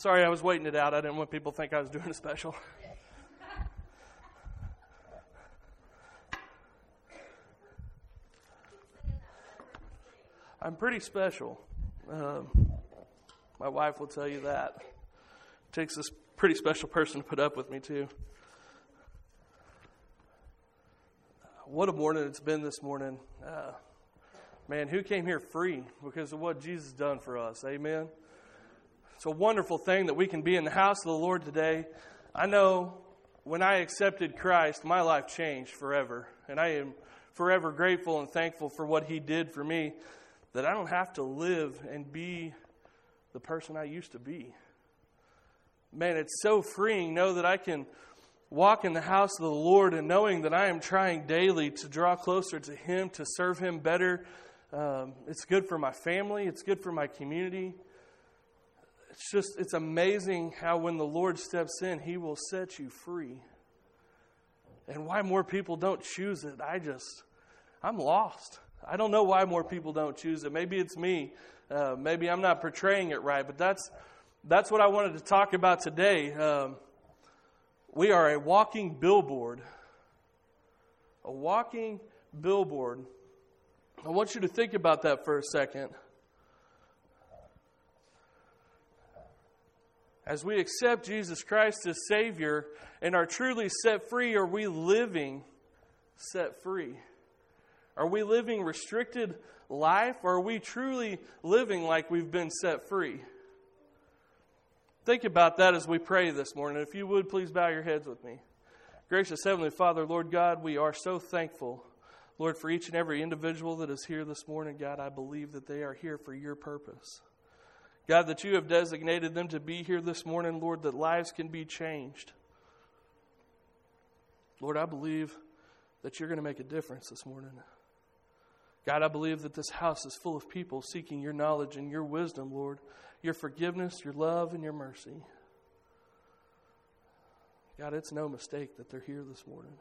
Sorry, I was waiting it out. I didn't want people to think I was doing a special. I'm pretty special. Um, my wife will tell you that. It takes this pretty special person to put up with me, too. What a morning it's been this morning. Uh, man, who came here free because of what Jesus done for us? Amen. It's a wonderful thing that we can be in the house of the Lord today. I know when I accepted Christ, my life changed forever. And I am forever grateful and thankful for what He did for me that I don't have to live and be the person I used to be. Man, it's so freeing. Know that I can walk in the house of the Lord and knowing that I am trying daily to draw closer to Him, to serve Him better. Um, it's good for my family, it's good for my community. It's just, it's amazing how when the Lord steps in, He will set you free. And why more people don't choose it, I just, I'm lost. I don't know why more people don't choose it. Maybe it's me. Uh, maybe I'm not portraying it right, but that's that's what I wanted to talk about today. Um, we are a walking billboard. A walking billboard. I want you to think about that for a second. As we accept Jesus Christ as Savior and are truly set free, are we living set free? Are we living restricted life or are we truly living like we've been set free? Think about that as we pray this morning. If you would, please bow your heads with me. Gracious Heavenly Father, Lord God, we are so thankful, Lord, for each and every individual that is here this morning. God, I believe that they are here for your purpose. God, that you have designated them to be here this morning, Lord, that lives can be changed. Lord, I believe that you're going to make a difference this morning. God, I believe that this house is full of people seeking your knowledge and your wisdom, Lord, your forgiveness, your love, and your mercy. God, it's no mistake that they're here this morning.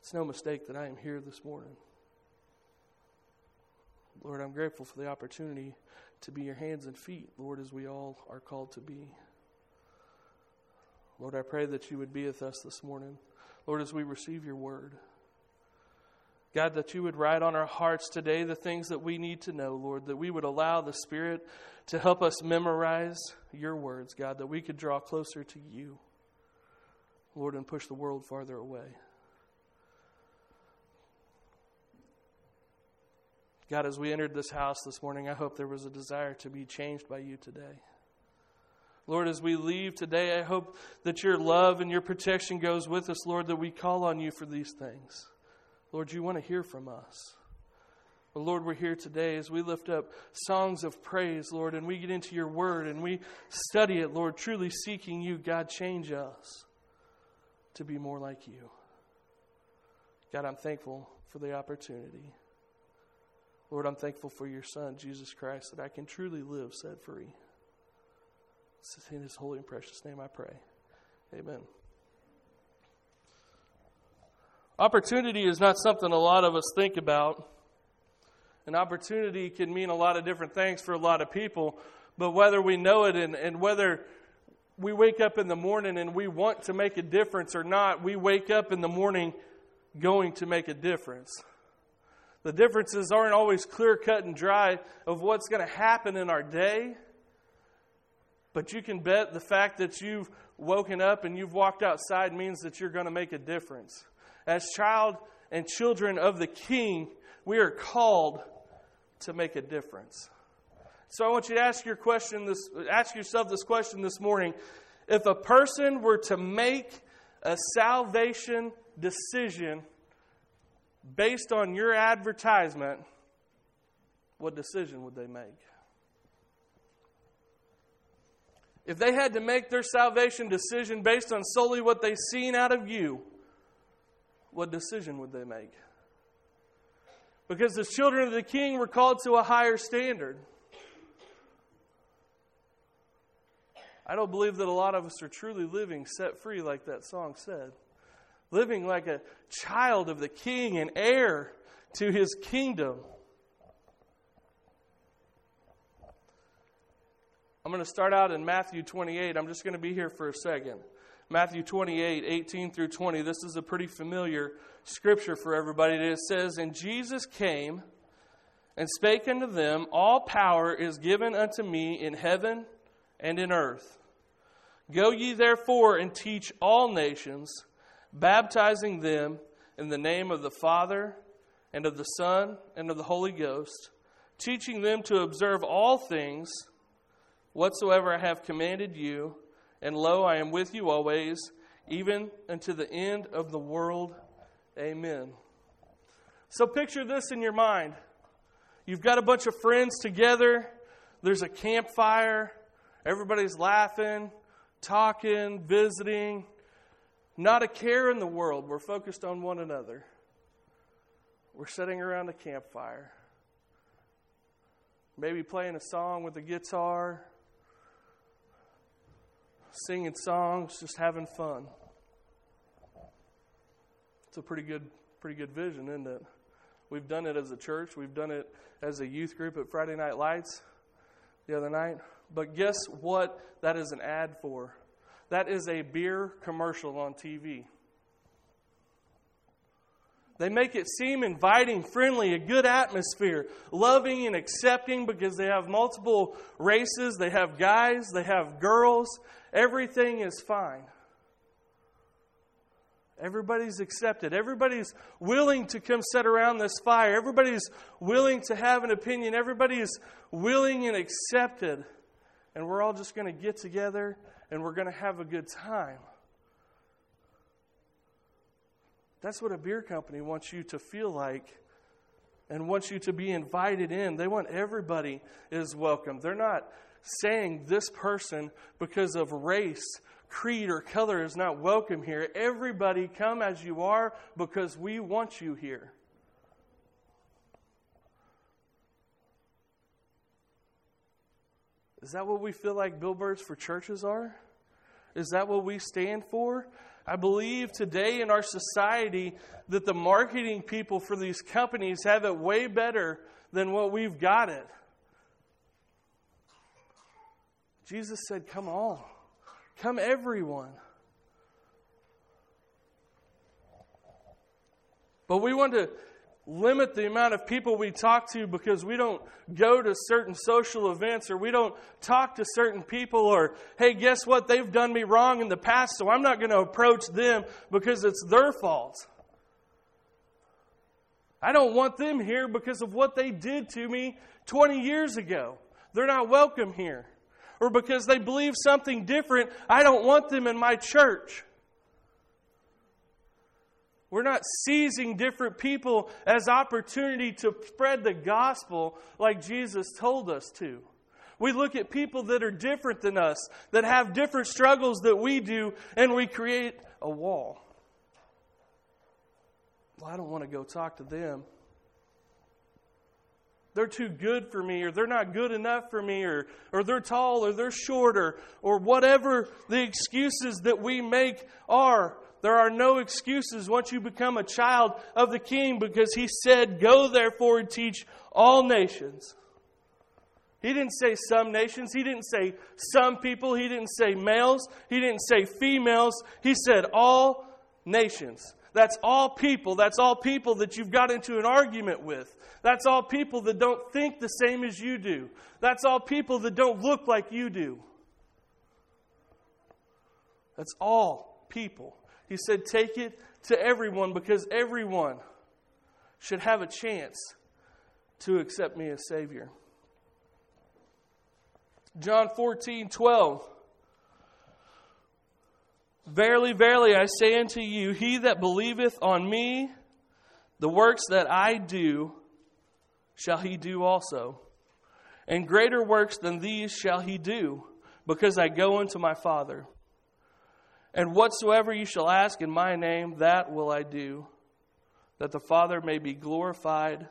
It's no mistake that I am here this morning. Lord, I'm grateful for the opportunity to be your hands and feet, Lord, as we all are called to be. Lord, I pray that you would be with us this morning. Lord, as we receive your word. God, that you would write on our hearts today the things that we need to know, Lord, that we would allow the Spirit to help us memorize your words, God, that we could draw closer to you, Lord, and push the world farther away. God, as we entered this house this morning, I hope there was a desire to be changed by you today. Lord, as we leave today, I hope that your love and your protection goes with us, Lord, that we call on you for these things. Lord, you want to hear from us. But Lord, we're here today as we lift up songs of praise, Lord, and we get into your word and we study it, Lord, truly seeking you. God, change us to be more like you. God, I'm thankful for the opportunity. Lord, I'm thankful for your Son, Jesus Christ, that I can truly live set free. It's in his holy and precious name I pray. Amen. Opportunity is not something a lot of us think about. An opportunity can mean a lot of different things for a lot of people, but whether we know it and, and whether we wake up in the morning and we want to make a difference or not, we wake up in the morning going to make a difference. The differences aren't always clear cut and dry of what's going to happen in our day, but you can bet the fact that you've woken up and you've walked outside means that you're going to make a difference as child and children of the King, we are called to make a difference. So I want you to ask your question this ask yourself this question this morning. If a person were to make a salvation decision based on your advertisement, what decision would they make? If they had to make their salvation decision based on solely what they've seen out of you, what decision would they make? Because the children of the king were called to a higher standard. I don't believe that a lot of us are truly living set free, like that song said. Living like a child of the king and heir to his kingdom. I'm going to start out in Matthew 28. I'm just going to be here for a second. Matthew 28, 18 through 20. This is a pretty familiar scripture for everybody. It says, And Jesus came and spake unto them, All power is given unto me in heaven and in earth. Go ye therefore and teach all nations, baptizing them in the name of the Father and of the Son and of the Holy Ghost, teaching them to observe all things whatsoever I have commanded you. And lo, I am with you always, even unto the end of the world. Amen. So picture this in your mind. You've got a bunch of friends together, there's a campfire, everybody's laughing, talking, visiting. Not a care in the world. We're focused on one another. We're sitting around a campfire, maybe playing a song with a guitar, singing songs, just having fun. It's a pretty good, pretty good vision, isn't it? We've done it as a church. We've done it as a youth group at Friday Night Lights the other night. But guess what that is an ad for? That is a beer commercial on TV. They make it seem inviting, friendly, a good atmosphere, loving and accepting because they have multiple races, they have guys, they have girls. Everything is fine. Everybody's accepted. Everybody's willing to come sit around this fire. Everybody's willing to have an opinion. Everybody's willing and accepted. And we're all just going to get together and we're going to have a good time. That's what a beer company wants you to feel like and wants you to be invited in. They want everybody is welcome. They're not saying this person because of race, creed, or color is not welcome here. Everybody come as you are because we want you here. Is that what we feel like billboards for churches are? Is that what we stand for? I believe today in our society that the marketing people for these companies have it way better than what we've got it. Jesus said, Come all, come everyone. But we want to limit the amount of people we talk to because we don't go to certain social events or we don't talk to certain people or, hey, guess what? They've done me wrong in the past, so I'm not going to approach them because it's their fault. I don't want them here because of what they did to me 20 years ago. They're not welcome here. Or because they believe something different, I don't want them in my church. We're not seizing different people as opportunity to spread the gospel like Jesus told us to. We look at people that are different than us, that have different struggles that we do, and we create a wall. Well, I don't want to go talk to them. They're too good for me, or they're not good enough for me, or, or they're tall, or they're short, or, or whatever the excuses that we make are. There are no excuses once you become a child of the King because He said, Go therefore and teach all nations. He didn't say some nations. He didn't say some people. He didn't say males. He didn't say females. He said all nations. That's all people. That's all people that you've got into an argument with. That's all people that don't think the same as you do. That's all people that don't look like you do. That's all people. He said, Take it to everyone because everyone should have a chance to accept me as Savior. John 14, 12. Verily, verily, I say unto you, he that believeth on me, the works that I do, shall he do also. And greater works than these shall he do, because I go unto my Father. And whatsoever you shall ask in my name, that will I do, that the Father may be glorified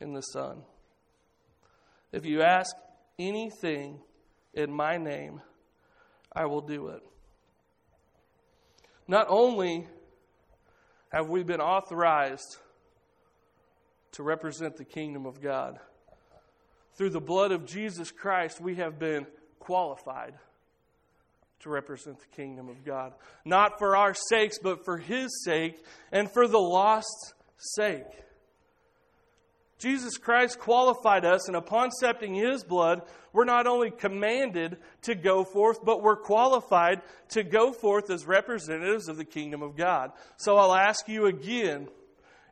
in the Son. If you ask anything in my name, I will do it. Not only have we been authorized to represent the kingdom of God, through the blood of Jesus Christ, we have been qualified to represent the kingdom of God. Not for our sakes, but for His sake and for the lost's sake. Jesus Christ qualified us, and upon accepting His blood, we're not only commanded to go forth, but we're qualified to go forth as representatives of the kingdom of God. So I'll ask you again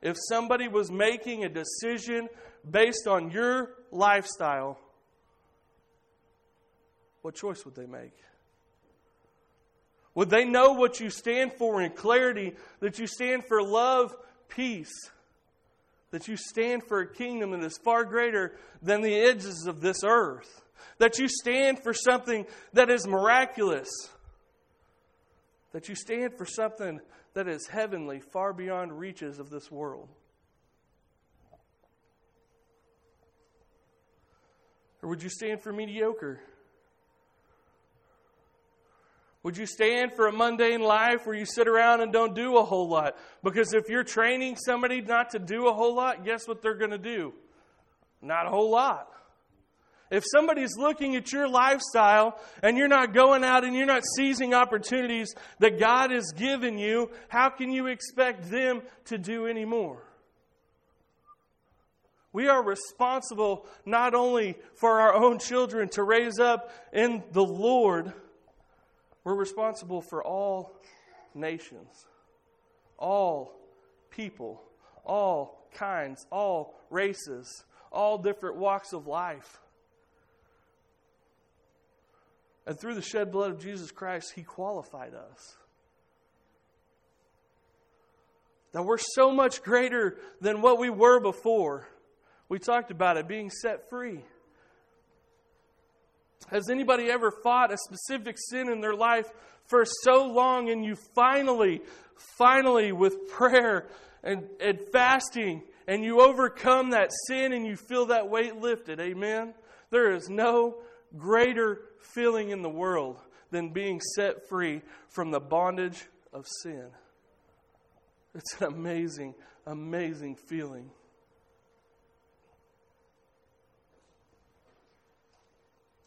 if somebody was making a decision based on your lifestyle, what choice would they make? Would they know what you stand for in clarity, that you stand for love, peace, that you stand for a kingdom that is far greater than the edges of this earth, that you stand for something that is miraculous, that you stand for something that is heavenly, far beyond reaches of this world? Or would you stand for mediocre? Would you stand for a mundane life where you sit around and don't do a whole lot? Because if you're training somebody not to do a whole lot, guess what they're going to do? Not a whole lot. If somebody's looking at your lifestyle and you're not going out and you're not seizing opportunities that God has given you, how can you expect them to do any more? We are responsible not only for our own children to raise up in the Lord we're responsible for all nations, all people, all kinds, all races, all different walks of life. And through the shed blood of Jesus Christ, He qualified us. That we're so much greater than what we were before. We talked about it being set free. Has anybody ever fought a specific sin in their life for so long and you finally, finally, with prayer and, and fasting, and you overcome that sin and you feel that weight lifted? Amen? There is no greater feeling in the world than being set free from the bondage of sin. It's an amazing, amazing feeling.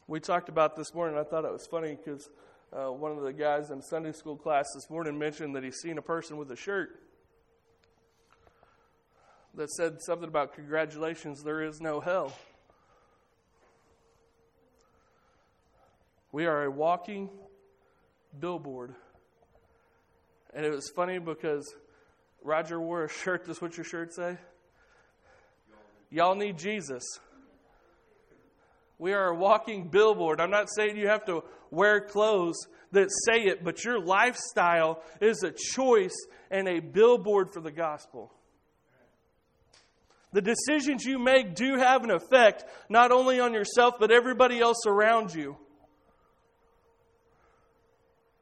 We talked about this morning. I thought it was funny because uh, one of the guys in Sunday school class this morning mentioned that he's seen a person with a shirt that said something about congratulations, there is no hell. We are a walking billboard. And it was funny because Roger wore a shirt. This what your shirt say? Y'all need Jesus. We are a walking billboard. I'm not saying you have to wear clothes that say it, but your lifestyle is a choice and a billboard for the gospel. The decisions you make do have an effect not only on yourself, but everybody else around you.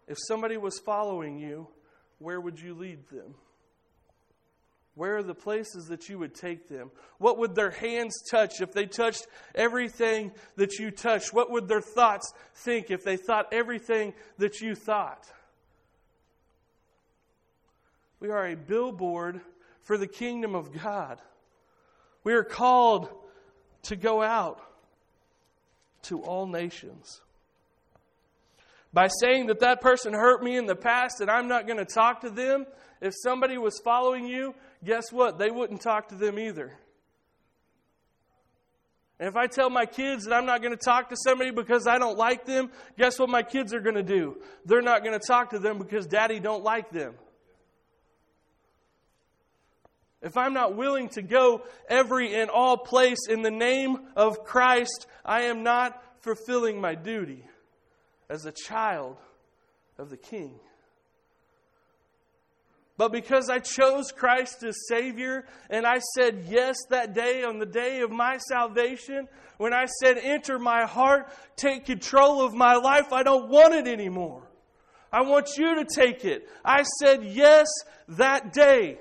If somebody was following you, where would you lead them? Where are the places that you would take them? What would their hands touch if they touched everything that you touched? What would their thoughts think if they thought everything that you thought? We are a billboard for the kingdom of God. We are called to go out to all nations. By saying that that person hurt me in the past and I'm not going to talk to them, if somebody was following you, guess what? They wouldn't talk to them either. And if I tell my kids that I'm not going to talk to somebody because I don't like them, guess what my kids are going to do? They're not going to talk to them because daddy don't like them. If I'm not willing to go every and all place in the name of Christ, I am not fulfilling my duty as a child of the King. But because I chose Christ as Savior and I said yes that day on the day of my salvation, when I said, Enter my heart, take control of my life, I don't want it anymore. I want you to take it. I said yes that day.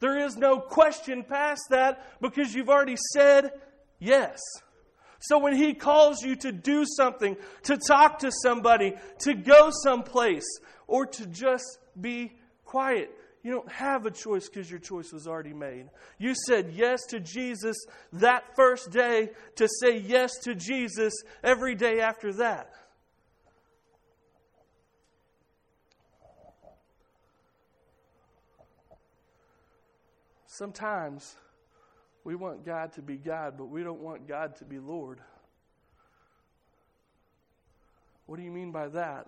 There is no question past that because you've already said yes. So when He calls you to do something, to talk to somebody, to go someplace, or to just be quiet, you don't have a choice because your choice was already made. You said yes to Jesus that first day to say yes to Jesus every day after that. Sometimes we want God to be God, but we don't want God to be Lord. What do you mean by that?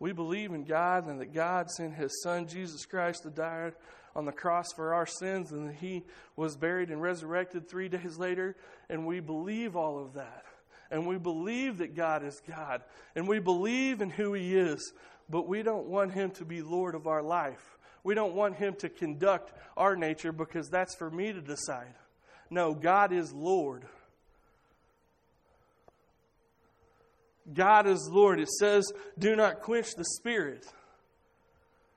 We believe in God and that God sent His Son, Jesus Christ, to die on the cross for our sins and that He was buried and resurrected three days later. And we believe all of that. And we believe that God is God. And we believe in who He is. But we don't want Him to be Lord of our life. We don't want Him to conduct our nature because that's for me to decide. No, God is Lord. God is Lord. It says, do not quench the Spirit.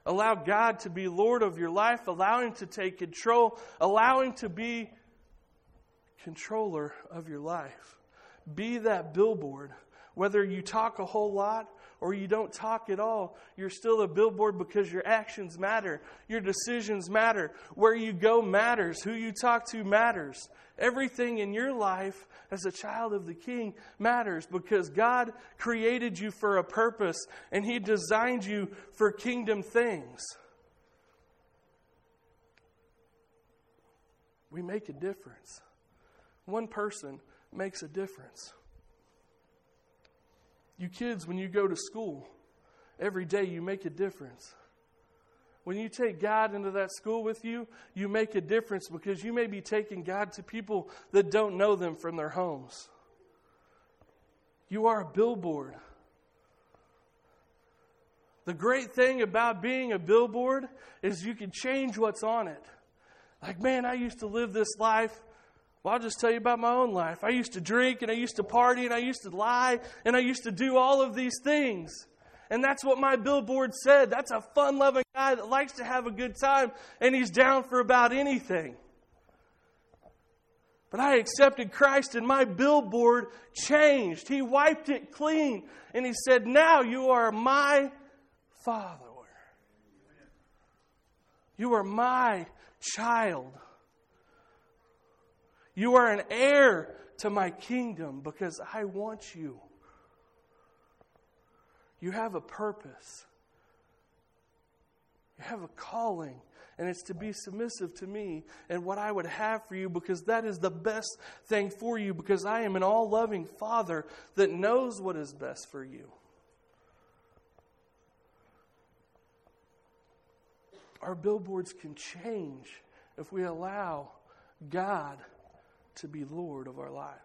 Allow God to be Lord of your life. Allow Him to take control. Allow Him to be controller of your life. Be that billboard. Whether you talk a whole lot or you don't talk at all, you're still a billboard because your actions matter. Your decisions matter. Where you go matters. Who you talk to matters. Everything in your life as a child of the King matters because God created you for a purpose and He designed you for kingdom things. We make a difference. One person makes a difference. You kids, when you go to school, every day you make a difference. When you take God into that school with you, you make a difference because you may be taking God to people that don't know them from their homes. You are a billboard. The great thing about being a billboard is you can change what's on it. Like, man, I used to live this life well, I'll just tell you about my own life. I used to drink and I used to party and I used to lie and I used to do all of these things. And that's what my billboard said. That's a fun loving guy that likes to have a good time and he's down for about anything. But I accepted Christ and my billboard changed. He wiped it clean and he said, Now you are my father. You are my child. You are an heir to my kingdom because I want you. You have a purpose. You have a calling, and it's to be submissive to me and what I would have for you because that is the best thing for you because I am an all loving Father that knows what is best for you. Our billboards can change if we allow God to be Lord of our lives.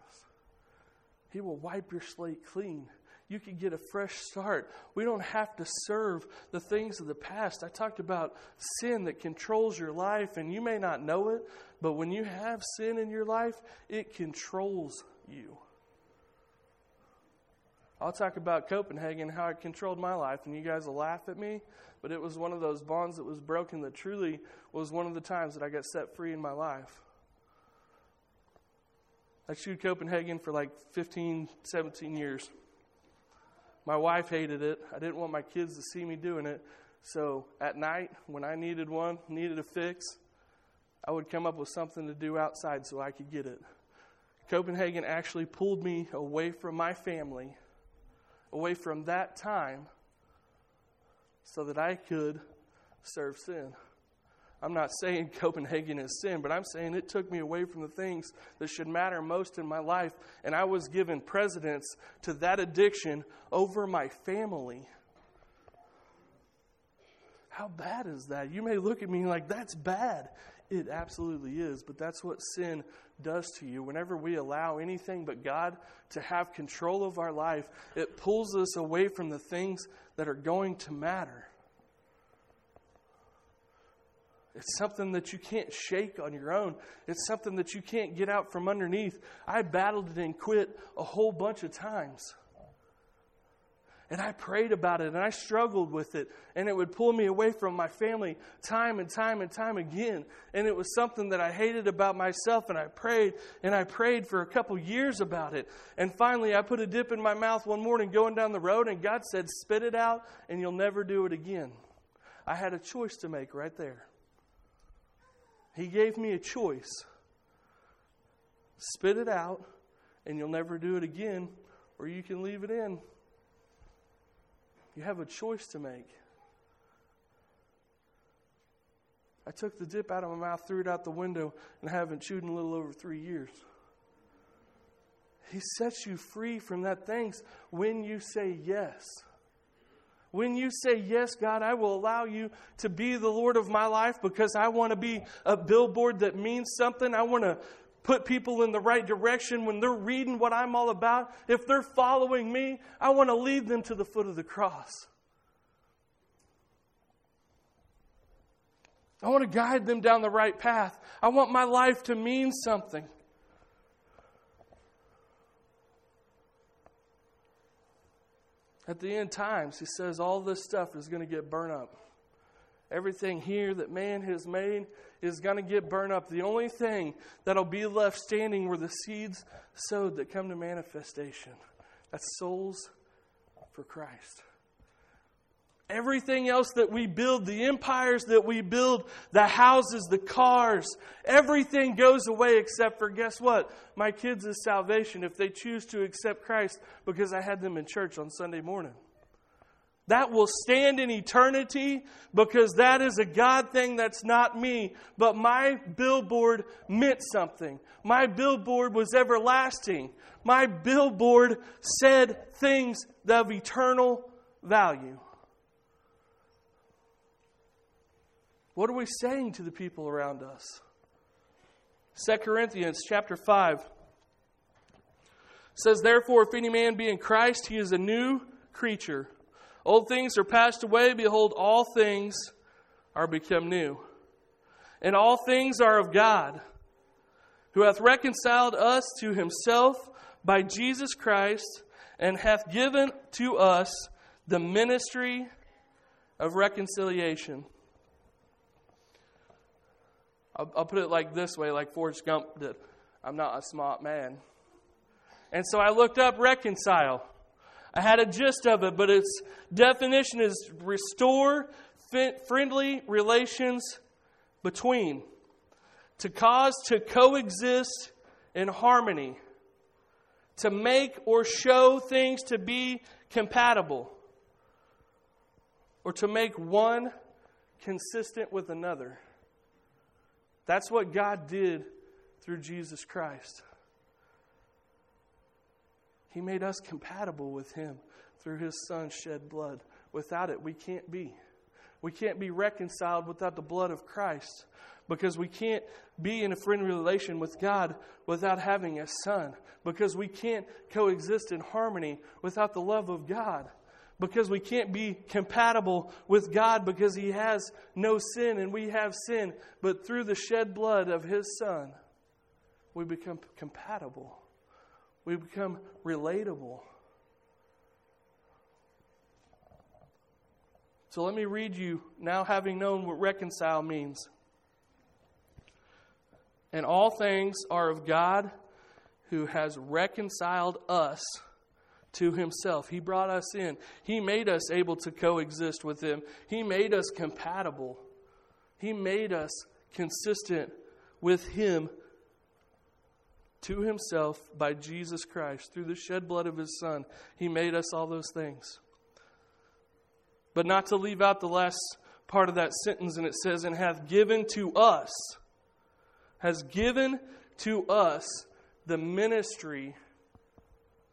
He will wipe your slate clean. You can get a fresh start. We don't have to serve the things of the past. I talked about sin that controls your life, and you may not know it, but when you have sin in your life, it controls you. I'll talk about Copenhagen, how it controlled my life, and you guys will laugh at me, but it was one of those bonds that was broken that truly was one of the times that I got set free in my life. I chewed Copenhagen for like 15, 17 years. My wife hated it. I didn't want my kids to see me doing it. So at night, when I needed one, needed a fix, I would come up with something to do outside so I could get it. Copenhagen actually pulled me away from my family, away from that time, so that I could serve sin. I'm not saying Copenhagen is sin, but I'm saying it took me away from the things that should matter most in my life. And I was given precedence to that addiction over my family. How bad is that? You may look at me like, that's bad. It absolutely is, but that's what sin does to you. Whenever we allow anything but God to have control of our life, it pulls us away from the things that are going to matter. It's something that you can't shake on your own. It's something that you can't get out from underneath. I battled it and quit a whole bunch of times. And I prayed about it and I struggled with it. And it would pull me away from my family time and time and time again. And it was something that I hated about myself. And I prayed and I prayed for a couple years about it. And finally, I put a dip in my mouth one morning going down the road. And God said, Spit it out and you'll never do it again. I had a choice to make right there. He gave me a choice spit it out, and you'll never do it again, or you can leave it in. You have a choice to make. I took the dip out of my mouth, threw it out the window, and haven't chewed in a little over three years. He sets you free from that things when you say yes. When you say, Yes, God, I will allow you to be the Lord of my life because I want to be a billboard that means something. I want to put people in the right direction when they're reading what I'm all about. If they're following me, I want to lead them to the foot of the cross. I want to guide them down the right path. I want my life to mean something. At the end times, he says all this stuff is going to get burned up. Everything here that man has made is going to get burned up. The only thing that'll be left standing were the seeds sowed that come to manifestation. That's souls for Christ. Everything else that we build, the empires that we build, the houses, the cars, everything goes away except for guess what? My kids' salvation if they choose to accept Christ because I had them in church on Sunday morning. That will stand in eternity because that is a God thing that's not me. But my billboard meant something. My billboard was everlasting. My billboard said things of eternal value. What are we saying to the people around us? 2 Corinthians chapter 5 says, Therefore, if any man be in Christ, he is a new creature. Old things are passed away. Behold, all things are become new. And all things are of God, who hath reconciled us to himself by Jesus Christ, and hath given to us the ministry of reconciliation I'll, I'll put it like this way, like Forrest Gump did. I'm not a smart man. And so I looked up reconcile. I had a gist of it, but its definition is restore friendly relations between, to cause to coexist in harmony, to make or show things to be compatible, or to make one consistent with another. That's what God did through Jesus Christ. He made us compatible with Him through His Son's shed blood. Without it, we can't be. We can't be reconciled without the blood of Christ because we can't be in a friendly relation with God without having a Son because we can't coexist in harmony without the love of God because we can't be compatible with God because He has no sin and we have sin. But through the shed blood of His Son, we become compatible. We become relatable. So let me read you, now having known what reconcile means. And all things are of God who has reconciled us to himself. He brought us in. He made us able to coexist with him. He made us compatible. He made us consistent with him to himself by Jesus Christ through the shed blood of his son. He made us all those things. But not to leave out the last part of that sentence, and it says, and hath given to us, has given to us the ministry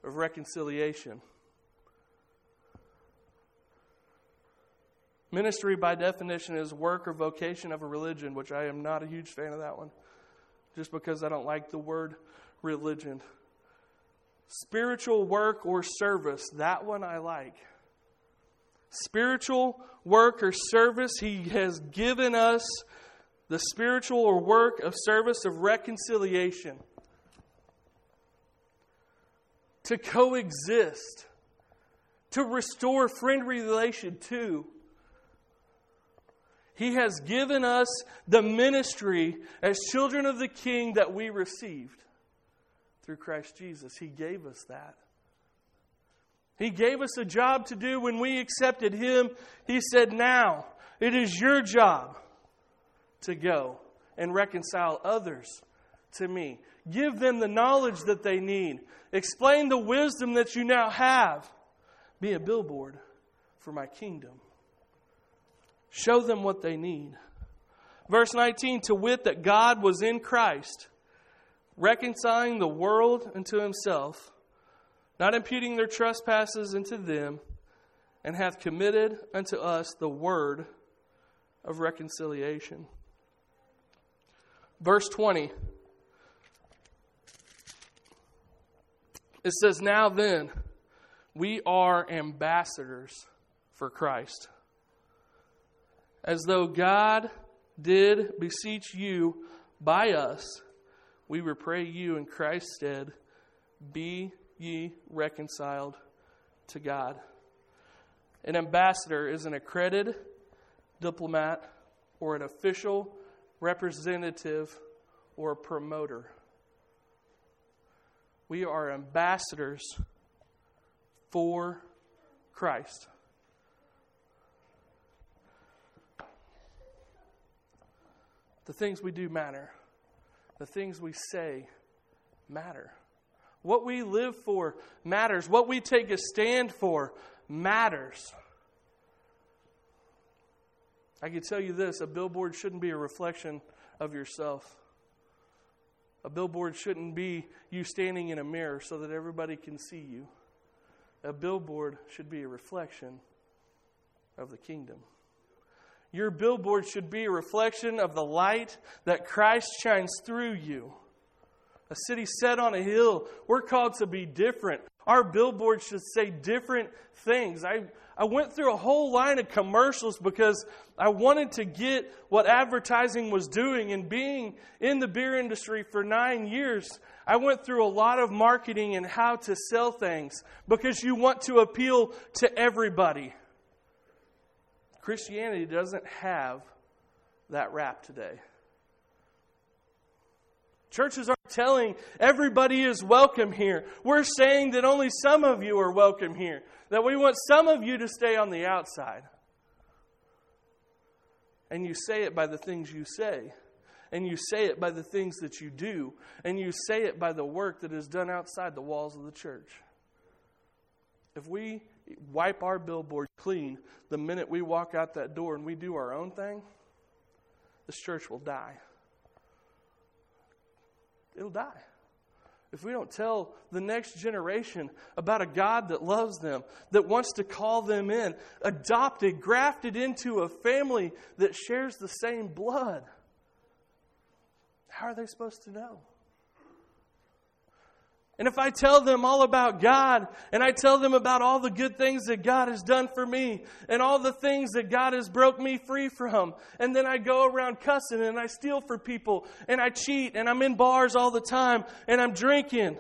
of reconciliation. Ministry, by definition, is work or vocation of a religion, which I am not a huge fan of that one, just because I don't like the word religion. Spiritual work or service, that one I like. Spiritual work or service, He has given us the spiritual or work of service of reconciliation to coexist, to restore friendly relation to. He has given us the ministry as children of the King that we received through Christ Jesus. He gave us that. He gave us a job to do when we accepted Him. He said, Now it is your job to go and reconcile others to me. Give them the knowledge that they need. Explain the wisdom that you now have. Be a billboard for my kingdom. Show them what they need. Verse 19, to wit, that God was in Christ, reconciling the world unto himself, not imputing their trespasses unto them, and hath committed unto us the word of reconciliation. Verse 20. It says, Now then, we are ambassadors for Christ. As though God did beseech you by us, we would pray you in Christ's stead, be ye reconciled to God. An ambassador is an accredited diplomat or an official representative or promoter. We are ambassadors for Christ. The things we do matter. The things we say matter. What we live for matters. What we take a stand for matters. I can tell you this a billboard shouldn't be a reflection of yourself. A billboard shouldn't be you standing in a mirror so that everybody can see you. A billboard should be a reflection of the kingdom. Your billboard should be a reflection of the light that Christ shines through you. A city set on a hill, we're called to be different. Our billboard should say different things. I, I went through a whole line of commercials because I wanted to get what advertising was doing. And being in the beer industry for nine years, I went through a lot of marketing and how to sell things because you want to appeal to everybody. Christianity doesn't have that rap today. Churches aren't telling everybody is welcome here. We're saying that only some of you are welcome here, that we want some of you to stay on the outside. And you say it by the things you say, and you say it by the things that you do, and you say it by the work that is done outside the walls of the church. If we wipe our billboard clean the minute we walk out that door and we do our own thing, this church will die. It'll die. If we don't tell the next generation about a God that loves them, that wants to call them in, adopted, grafted into a family that shares the same blood, how are they supposed to know? And if I tell them all about God and I tell them about all the good things that God has done for me and all the things that God has broke me free from, and then I go around cussing and I steal for people and I cheat and I'm in bars all the time and I'm drinking,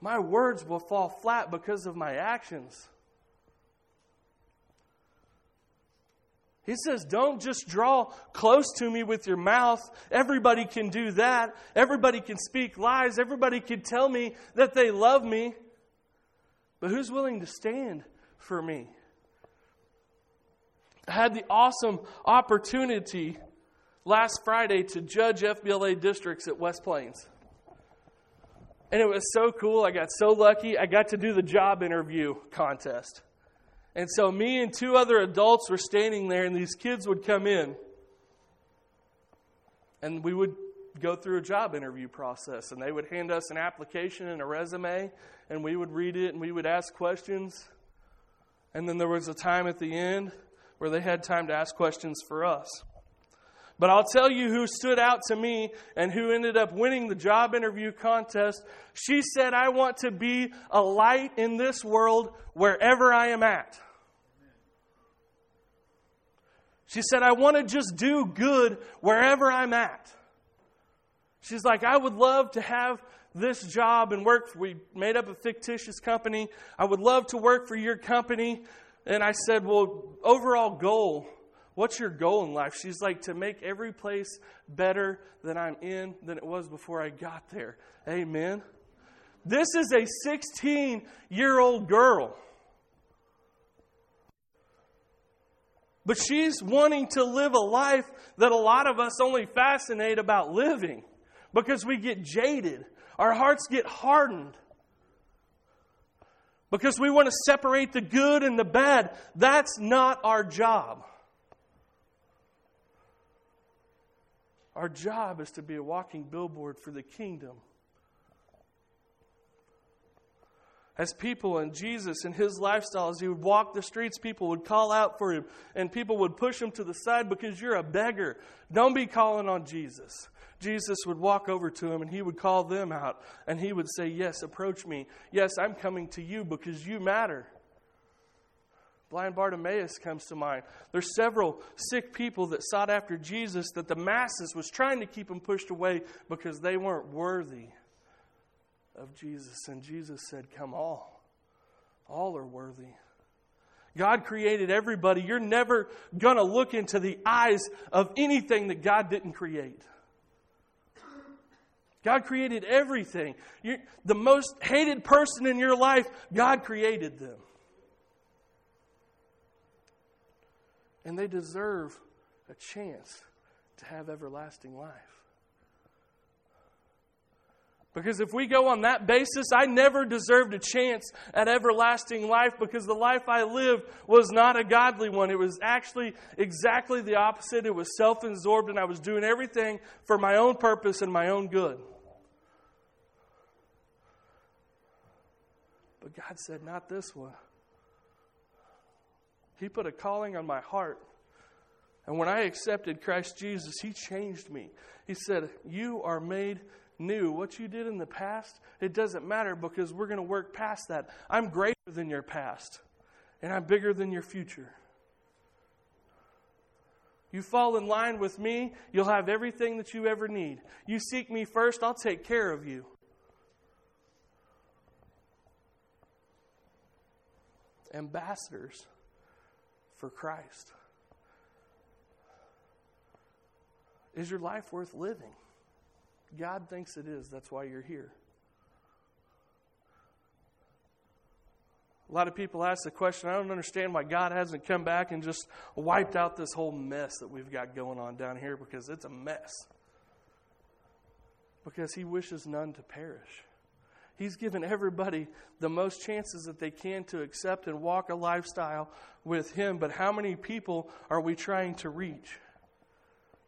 my words will fall flat because of my actions. He says, Don't just draw close to me with your mouth. Everybody can do that. Everybody can speak lies. Everybody can tell me that they love me. But who's willing to stand for me? I had the awesome opportunity last Friday to judge FBLA districts at West Plains. And it was so cool. I got so lucky. I got to do the job interview contest. And so me and two other adults were standing there, and these kids would come in. And we would go through a job interview process, and they would hand us an application and a resume, and we would read it and we would ask questions. And then there was a time at the end where they had time to ask questions for us. But I'll tell you who stood out to me and who ended up winning the job interview contest. She said, I want to be a light in this world wherever I am at. She said, I want to just do good wherever I'm at. She's like, I would love to have this job and work. We made up a fictitious company. I would love to work for your company. And I said, Well, overall goal, what's your goal in life? She's like, To make every place better than I'm in than it was before I got there. Amen. This is a 16 year old girl. But she's wanting to live a life that a lot of us only fascinate about living because we get jaded. Our hearts get hardened. Because we want to separate the good and the bad. That's not our job. Our job is to be a walking billboard for the kingdom. As people and Jesus and his lifestyle, as he would walk the streets, people would call out for him and people would push him to the side because you're a beggar. Don't be calling on Jesus. Jesus would walk over to him and he would call them out and he would say, Yes, approach me. Yes, I'm coming to you because you matter. Blind Bartimaeus comes to mind. There's several sick people that sought after Jesus that the masses was trying to keep them pushed away because they weren't worthy of Jesus. And Jesus said, Come all. All are worthy. God created everybody. You're never going to look into the eyes of anything that God didn't create. God created everything. You're, the most hated person in your life, God created them. And they deserve a chance to have everlasting life. Because if we go on that basis, I never deserved a chance at everlasting life because the life I lived was not a godly one. It was actually exactly the opposite. It was self absorbed, and I was doing everything for my own purpose and my own good. But God said, Not this one. He put a calling on my heart. And when I accepted Christ Jesus, He changed me. He said, You are made new. What you did in the past, it doesn't matter because we're going to work past that. I'm greater than your past, and I'm bigger than your future. You fall in line with me, you'll have everything that you ever need. You seek me first, I'll take care of you. Ambassadors for Christ. Is your life worth living? God thinks it is. That's why you're here. A lot of people ask the question I don't understand why God hasn't come back and just wiped out this whole mess that we've got going on down here because it's a mess. Because He wishes none to perish. He's given everybody the most chances that they can to accept and walk a lifestyle with Him. But how many people are we trying to reach?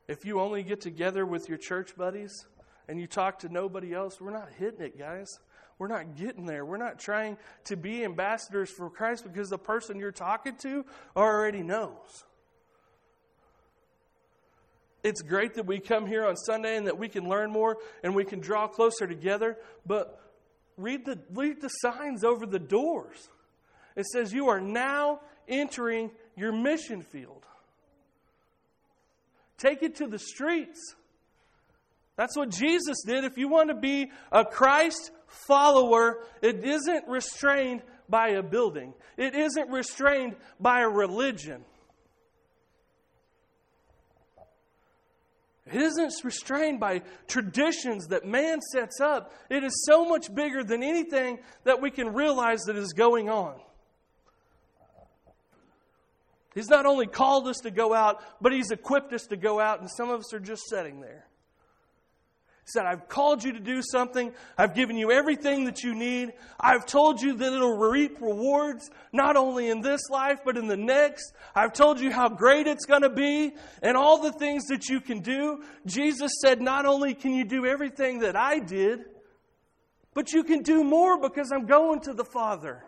If you only get together with your church buddies, and you talk to nobody else, we're not hitting it, guys. We're not getting there. We're not trying to be ambassadors for Christ because the person you're talking to already knows. It's great that we come here on Sunday and that we can learn more and we can draw closer together, but read the, read the signs over the doors. It says, You are now entering your mission field. Take it to the streets. That's what Jesus did. If you want to be a Christ follower, it isn't restrained by a building, it isn't restrained by a religion. It isn't restrained by traditions that man sets up. It is so much bigger than anything that we can realize that is going on. He's not only called us to go out, but He's equipped us to go out, and some of us are just sitting there said, I've called you to do something. I've given you everything that you need. I've told you that it'll reap rewards, not only in this life, but in the next. I've told you how great it's going to be and all the things that you can do. Jesus said, Not only can you do everything that I did, but you can do more because I'm going to the Father.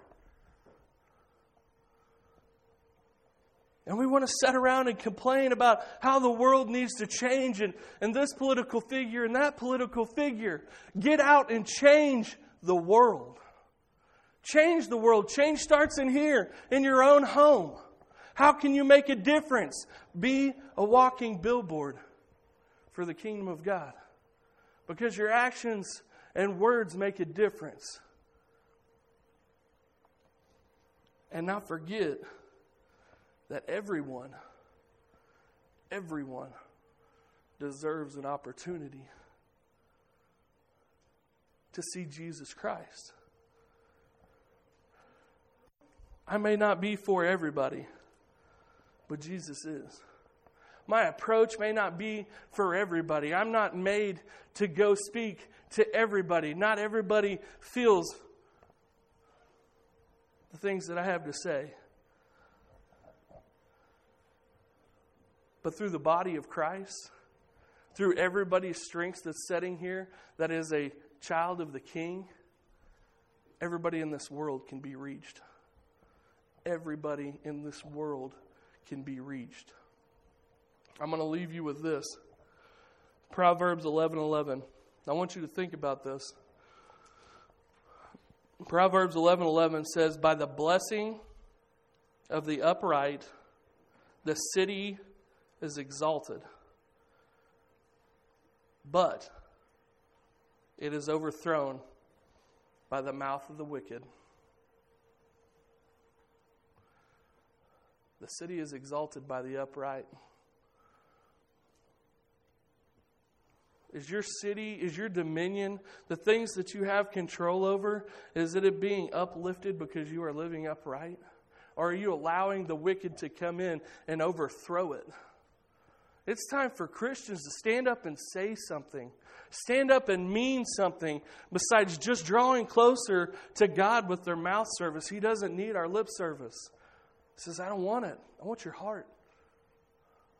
And we want to sit around and complain about how the world needs to change and, and this political figure and that political figure. Get out and change the world. Change the world. Change starts in here, in your own home. How can you make a difference? Be a walking billboard for the kingdom of God. Because your actions and words make a difference. And not forget that everyone, everyone deserves an opportunity to see Jesus Christ. I may not be for everybody, but Jesus is. My approach may not be for everybody. I'm not made to go speak to everybody. Not everybody feels the things that I have to say. But through the body of Christ, through everybody's strengths that's sitting here that is a child of the King, everybody in this world can be reached. Everybody in this world can be reached. I'm going to leave you with this Proverbs 11 11. I want you to think about this. Proverbs 11 11 says, By the blessing of the upright, the city is exalted, but it is overthrown by the mouth of the wicked. The city is exalted by the upright. Is your city, is your dominion, the things that you have control over, is it being uplifted because you are living upright? Or are you allowing the wicked to come in and overthrow it? It's time for Christians to stand up and say something. Stand up and mean something besides just drawing closer to God with their mouth service. He doesn't need our lip service. He says, I don't want it. I want your heart.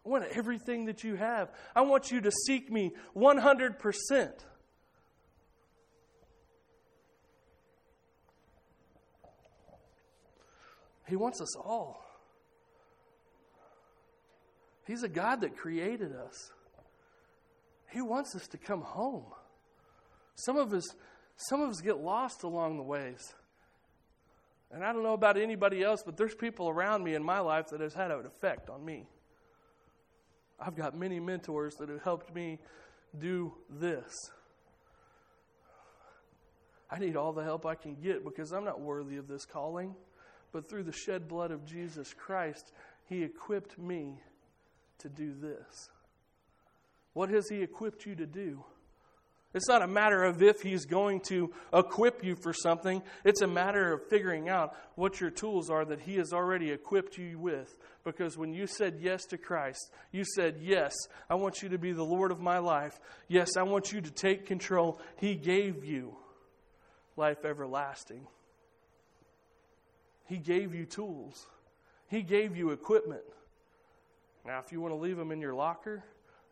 I want everything that you have. I want you to seek me 100%. He wants us all. He's a God that created us. He wants us to come home. Some of us some of us get lost along the ways. And I don't know about anybody else, but there's people around me in my life that has had an effect on me. I've got many mentors that have helped me do this. I need all the help I can get because I'm not worthy of this calling. But through the shed blood of Jesus Christ, He equipped me to do this. What has He equipped you to do? It's not a matter of if He's going to equip you for something. It's a matter of figuring out what your tools are that He has already equipped you with. Because when you said yes to Christ, you said, Yes, I want you to be the Lord of my life. Yes, I want you to take control. He gave you life everlasting. He gave you tools, He gave you equipment. Now, if you want to leave them in your locker,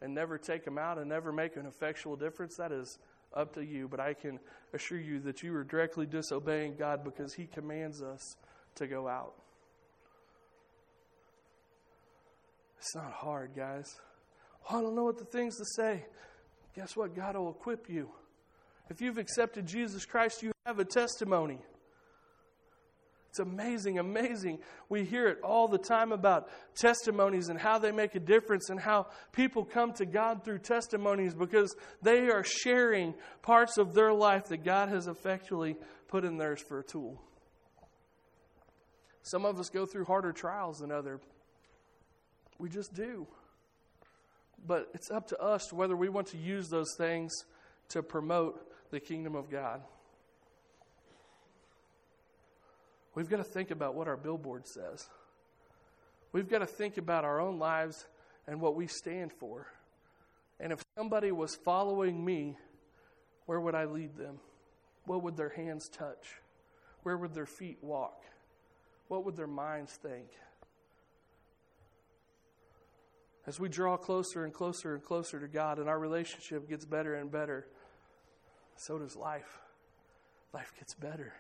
and never take them out and never make an effectual difference, that is up to you. But I can assure you that you are directly disobeying God because He commands us to go out. It's not hard, guys. Oh, I don't know what the things to say. Guess what? God will equip you. If you've accepted Jesus Christ, you have a testimony. It's amazing, amazing. We hear it all the time about testimonies and how they make a difference and how people come to God through testimonies because they are sharing parts of their life that God has effectually put in theirs for a tool. Some of us go through harder trials than other. We just do. But it's up to us whether we want to use those things to promote the kingdom of God. We've got to think about what our billboard says. We've got to think about our own lives and what we stand for. And if somebody was following me, where would I lead them? What would their hands touch? Where would their feet walk? What would their minds think? As we draw closer and closer and closer to God and our relationship gets better and better, so does life. Life gets better.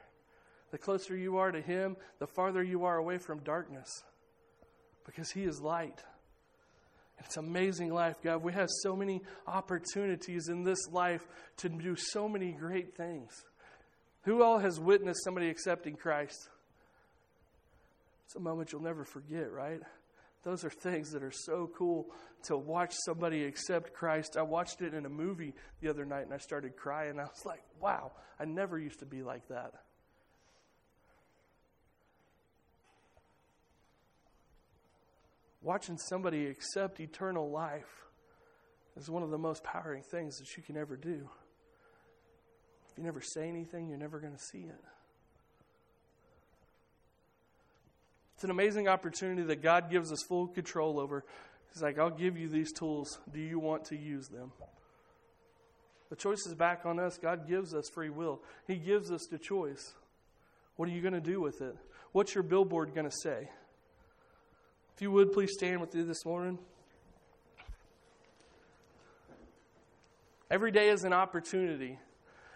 The closer you are to Him, the farther you are away from darkness because He is light. It's amazing life, God. We have so many opportunities in this life to do so many great things. Who all has witnessed somebody accepting Christ? It's a moment you'll never forget, right? Those are things that are so cool to watch somebody accept Christ. I watched it in a movie the other night and I started crying. I was like, wow, I never used to be like that. Watching somebody accept eternal life is one of the most powering things that you can ever do. If you never say anything, you're never going to see it. It's an amazing opportunity that God gives us full control over. He's like, I'll give you these tools. Do you want to use them? The choice is back on us. God gives us free will, He gives us the choice. What are you going to do with it? What's your billboard going to say? If you would, please stand with you this morning. Every day is an opportunity.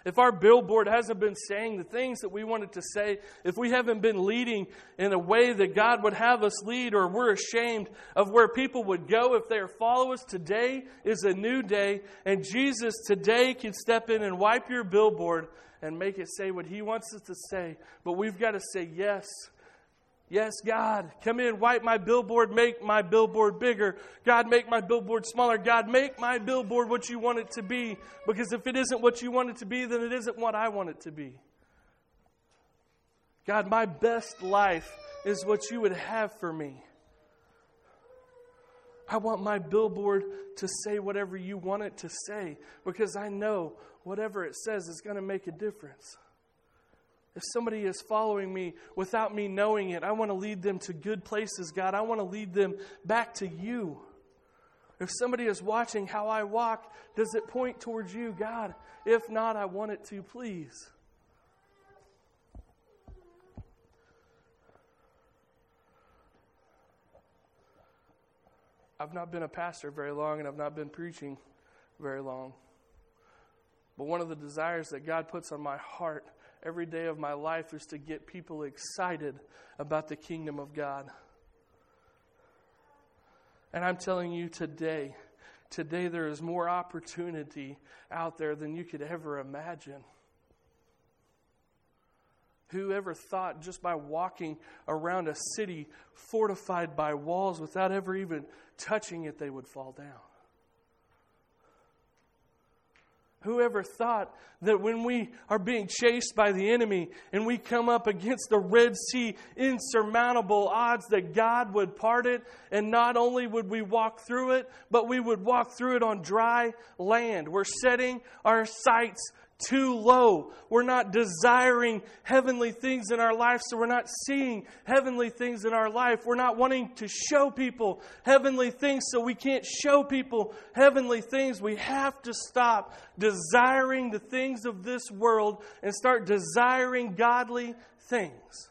If our billboard hasn't been saying the things that we wanted to say, if we haven't been leading in a way that God would have us lead, or we're ashamed of where people would go if they are followers, today is a new day, and Jesus today can step in and wipe your billboard and make it say what He wants us to say. But we've got to say yes. Yes, God, come in, wipe my billboard, make my billboard bigger. God, make my billboard smaller. God, make my billboard what you want it to be. Because if it isn't what you want it to be, then it isn't what I want it to be. God, my best life is what you would have for me. I want my billboard to say whatever you want it to say because I know whatever it says is going to make a difference. If somebody is following me without me knowing it, I want to lead them to good places, God. I want to lead them back to you. If somebody is watching how I walk, does it point towards you, God? If not, I want it to, please. I've not been a pastor very long and I've not been preaching very long. But one of the desires that God puts on my heart every day of my life is to get people excited about the kingdom of God. And I'm telling you today, today there is more opportunity out there than you could ever imagine. Whoever thought just by walking around a city fortified by walls without ever even touching it, they would fall down? Whoever thought that when we are being chased by the enemy and we come up against the Red Sea, insurmountable odds that God would part it, and not only would we walk through it, but we would walk through it on dry land. We're setting our sights too low. We're not desiring heavenly things in our life, so we're not seeing heavenly things in our life. We're not wanting to show people heavenly things, so we can't show people heavenly things. We have to stop desiring the things of this world and start desiring godly things.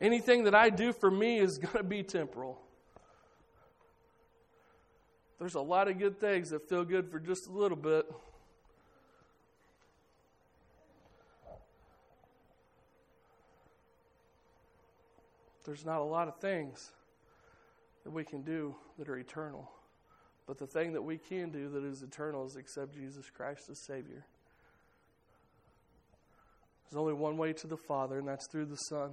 Anything that I do for me is going to be temporal. There's a lot of good things that feel good for just a little bit. There's not a lot of things that we can do that are eternal. But the thing that we can do that is eternal is accept Jesus Christ as Savior. There's only one way to the Father, and that's through the Son.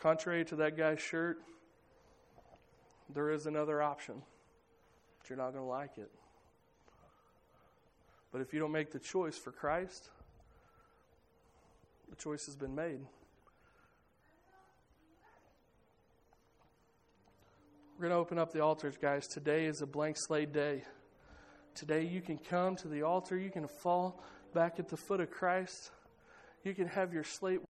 Contrary to that guy's shirt, there is another option, but you're not going to like it. But if you don't make the choice for Christ, the choice has been made. We're going to open up the altars, guys. Today is a blank slate day. Today you can come to the altar, you can fall back at the foot of Christ, you can have your slate